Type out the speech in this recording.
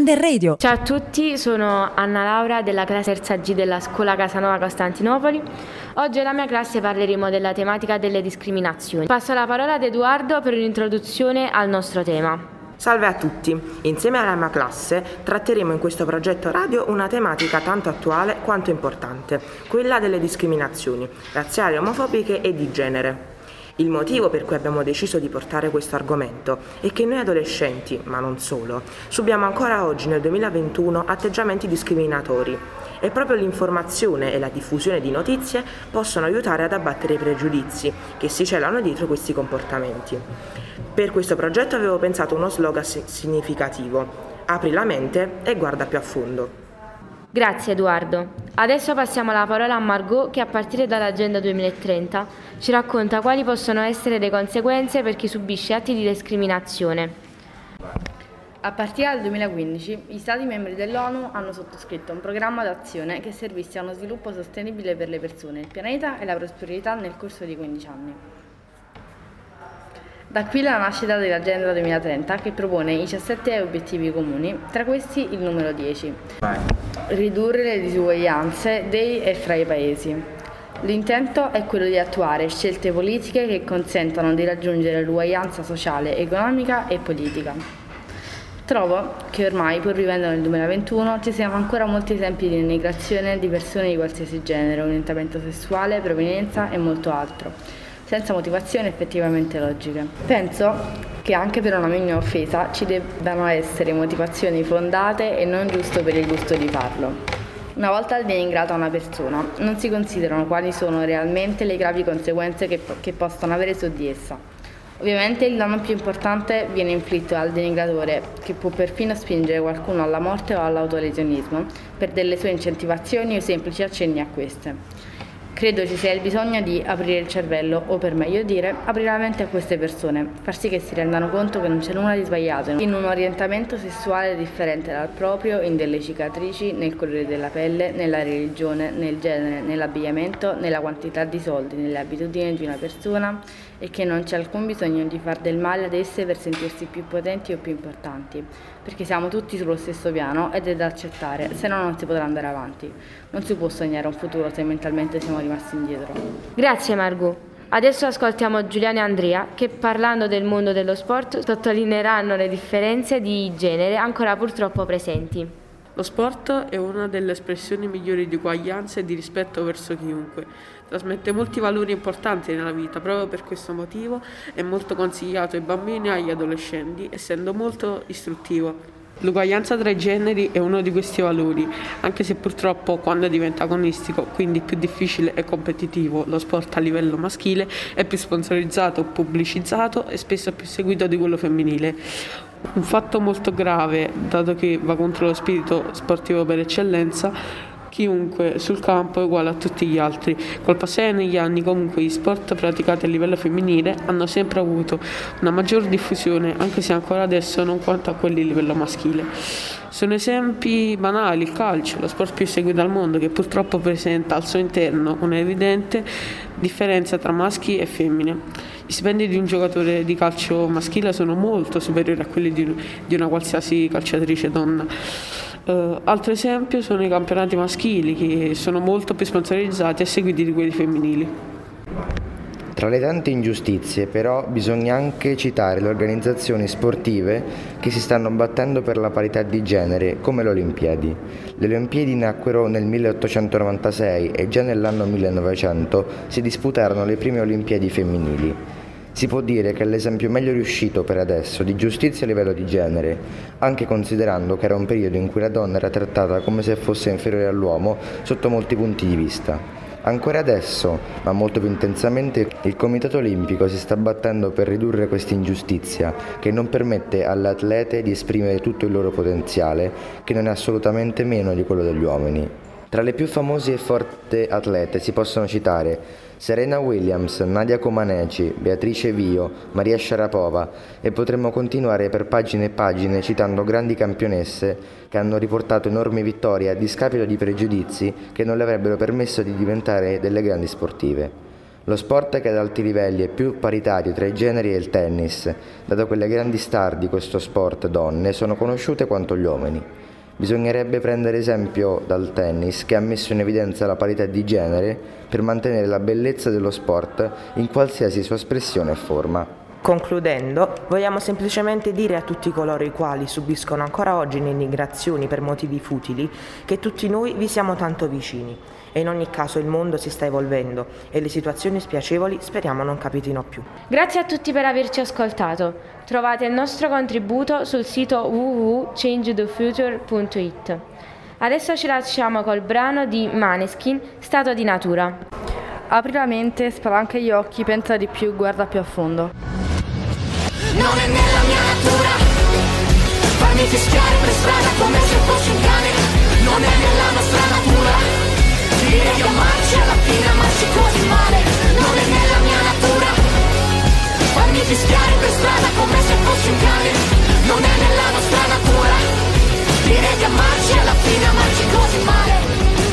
Under Radio. Ciao a tutti, sono Anna Laura della classe terza G della scuola Casanova Costantinopoli. Oggi alla mia classe parleremo della tematica delle discriminazioni. Passo la parola ad Edoardo per un'introduzione al nostro tema. Salve a tutti! Insieme alla mia classe tratteremo in questo progetto radio una tematica tanto attuale quanto importante, quella delle discriminazioni razziali, omofobiche e di genere. Il motivo per cui abbiamo deciso di portare questo argomento è che noi adolescenti, ma non solo, subiamo ancora oggi nel 2021 atteggiamenti discriminatori e proprio l'informazione e la diffusione di notizie possono aiutare ad abbattere i pregiudizi che si celano dietro questi comportamenti. Per questo progetto avevo pensato uno slogan significativo. Apri la mente e guarda più a fondo. Grazie Edoardo. Adesso passiamo la parola a Margot che a partire dall'Agenda 2030 ci racconta quali possono essere le conseguenze per chi subisce atti di discriminazione. A partire dal 2015 gli Stati membri dell'ONU hanno sottoscritto un programma d'azione che servisse a uno sviluppo sostenibile per le persone, il pianeta e la prosperità nel corso di 15 anni. Da qui la nascita dell'Agenda 2030 che propone i 17 obiettivi comuni, tra questi il numero 10. Ridurre le disuguaglianze dei e fra i paesi. L'intento è quello di attuare scelte politiche che consentano di raggiungere l'uguaglianza sociale, economica e politica. Trovo che ormai, pur vivendo nel 2021, ci siano ancora molti esempi di denigrazione di persone di qualsiasi genere, orientamento sessuale, provenienza e molto altro senza motivazioni effettivamente logiche. Penso che anche per una minima offesa ci debbano essere motivazioni fondate e non giusto per il gusto di farlo. Una volta denigrata una persona, non si considerano quali sono realmente le gravi conseguenze che, che possono avere su di essa. Ovviamente il danno più importante viene inflitto al denigratore, che può perfino spingere qualcuno alla morte o all'autolesionismo per delle sue incentivazioni o semplici accenni a queste. Credo ci sia il bisogno di aprire il cervello, o per meglio dire, aprire la mente a queste persone, far sì che si rendano conto che non c'è nulla di sbagliato in un orientamento sessuale differente dal proprio, in delle cicatrici, nel colore della pelle, nella religione, nel genere, nell'abbigliamento, nella quantità di soldi, nelle abitudini di una persona e che non c'è alcun bisogno di far del male ad esse per sentirsi più potenti o più importanti, perché siamo tutti sullo stesso piano ed è da accettare, se no non si potrà andare avanti. Non si può sognare un futuro se mentalmente siamo rimasti indietro. Grazie Margot. Adesso ascoltiamo Giuliano e Andrea che parlando del mondo dello sport sottolineeranno le differenze di genere ancora purtroppo presenti. Lo sport è una delle espressioni migliori di uguaglianza e di rispetto verso chiunque. Trasmette molti valori importanti nella vita, proprio per questo motivo è molto consigliato ai bambini e agli adolescenti, essendo molto istruttivo. L'uguaglianza tra i generi è uno di questi valori, anche se purtroppo quando diventa agonistico, quindi più difficile e competitivo, lo sport a livello maschile è più sponsorizzato, pubblicizzato e spesso più seguito di quello femminile. Un fatto molto grave, dato che va contro lo spirito sportivo per eccellenza, chiunque sul campo è uguale a tutti gli altri. Col passare negli anni comunque gli sport praticati a livello femminile hanno sempre avuto una maggior diffusione, anche se ancora adesso non quanto a quelli a livello maschile. Sono esempi banali il calcio, lo sport più seguito al mondo, che purtroppo presenta al suo interno un'evidente differenza tra maschi e femmine. Gli stipendi di un giocatore di calcio maschile sono molto superiori a quelli di una qualsiasi calciatrice donna. Uh, altro esempio sono i campionati maschili che sono molto più sponsorizzati e seguiti di quelli femminili. Tra le tante ingiustizie però bisogna anche citare le organizzazioni sportive che si stanno battendo per la parità di genere come le Olimpiadi. Le Olimpiadi nacquero nel 1896 e già nell'anno 1900 si disputarono le prime Olimpiadi femminili. Si può dire che è l'esempio meglio riuscito per adesso di giustizia a livello di genere, anche considerando che era un periodo in cui la donna era trattata come se fosse inferiore all'uomo sotto molti punti di vista. Ancora adesso, ma molto più intensamente, il Comitato Olimpico si sta battendo per ridurre questa ingiustizia che non permette alle atlete di esprimere tutto il loro potenziale, che non è assolutamente meno di quello degli uomini. Tra le più famose e forti atlete si possono citare Serena Williams, Nadia Comaneci, Beatrice Vio, Maria Sharapova e potremmo continuare per pagine e pagine citando grandi campionesse che hanno riportato enormi vittorie a discapito di pregiudizi che non le avrebbero permesso di diventare delle grandi sportive. Lo sport che ad alti livelli è più paritario tra i generi è il tennis, dato che le grandi star di questo sport donne sono conosciute quanto gli uomini. Bisognerebbe prendere esempio dal tennis che ha messo in evidenza la parità di genere per mantenere la bellezza dello sport in qualsiasi sua espressione e forma. Concludendo, vogliamo semplicemente dire a tutti coloro i quali subiscono ancora oggi denigrazioni per motivi futili che tutti noi vi siamo tanto vicini e in ogni caso il mondo si sta evolvendo e le situazioni spiacevoli speriamo non capitino più. Grazie a tutti per averci ascoltato. Trovate il nostro contributo sul sito www.changethefuture.it. Adesso ci lasciamo col brano di Maneskin, Stato di Natura. Apri la mente, spalanca gli occhi, pensa di più, guarda più a fondo non è nella mia natura. Farmi fischiare per strada come se fossi un cane. Non è nella nostra natura. Dire di marci alla fine amarci così male. Non è nella mia natura. Farmi fischiare per strada come se fossi un cane. Non è nella nostra natura. Dire di amarci alla fine amarci così male.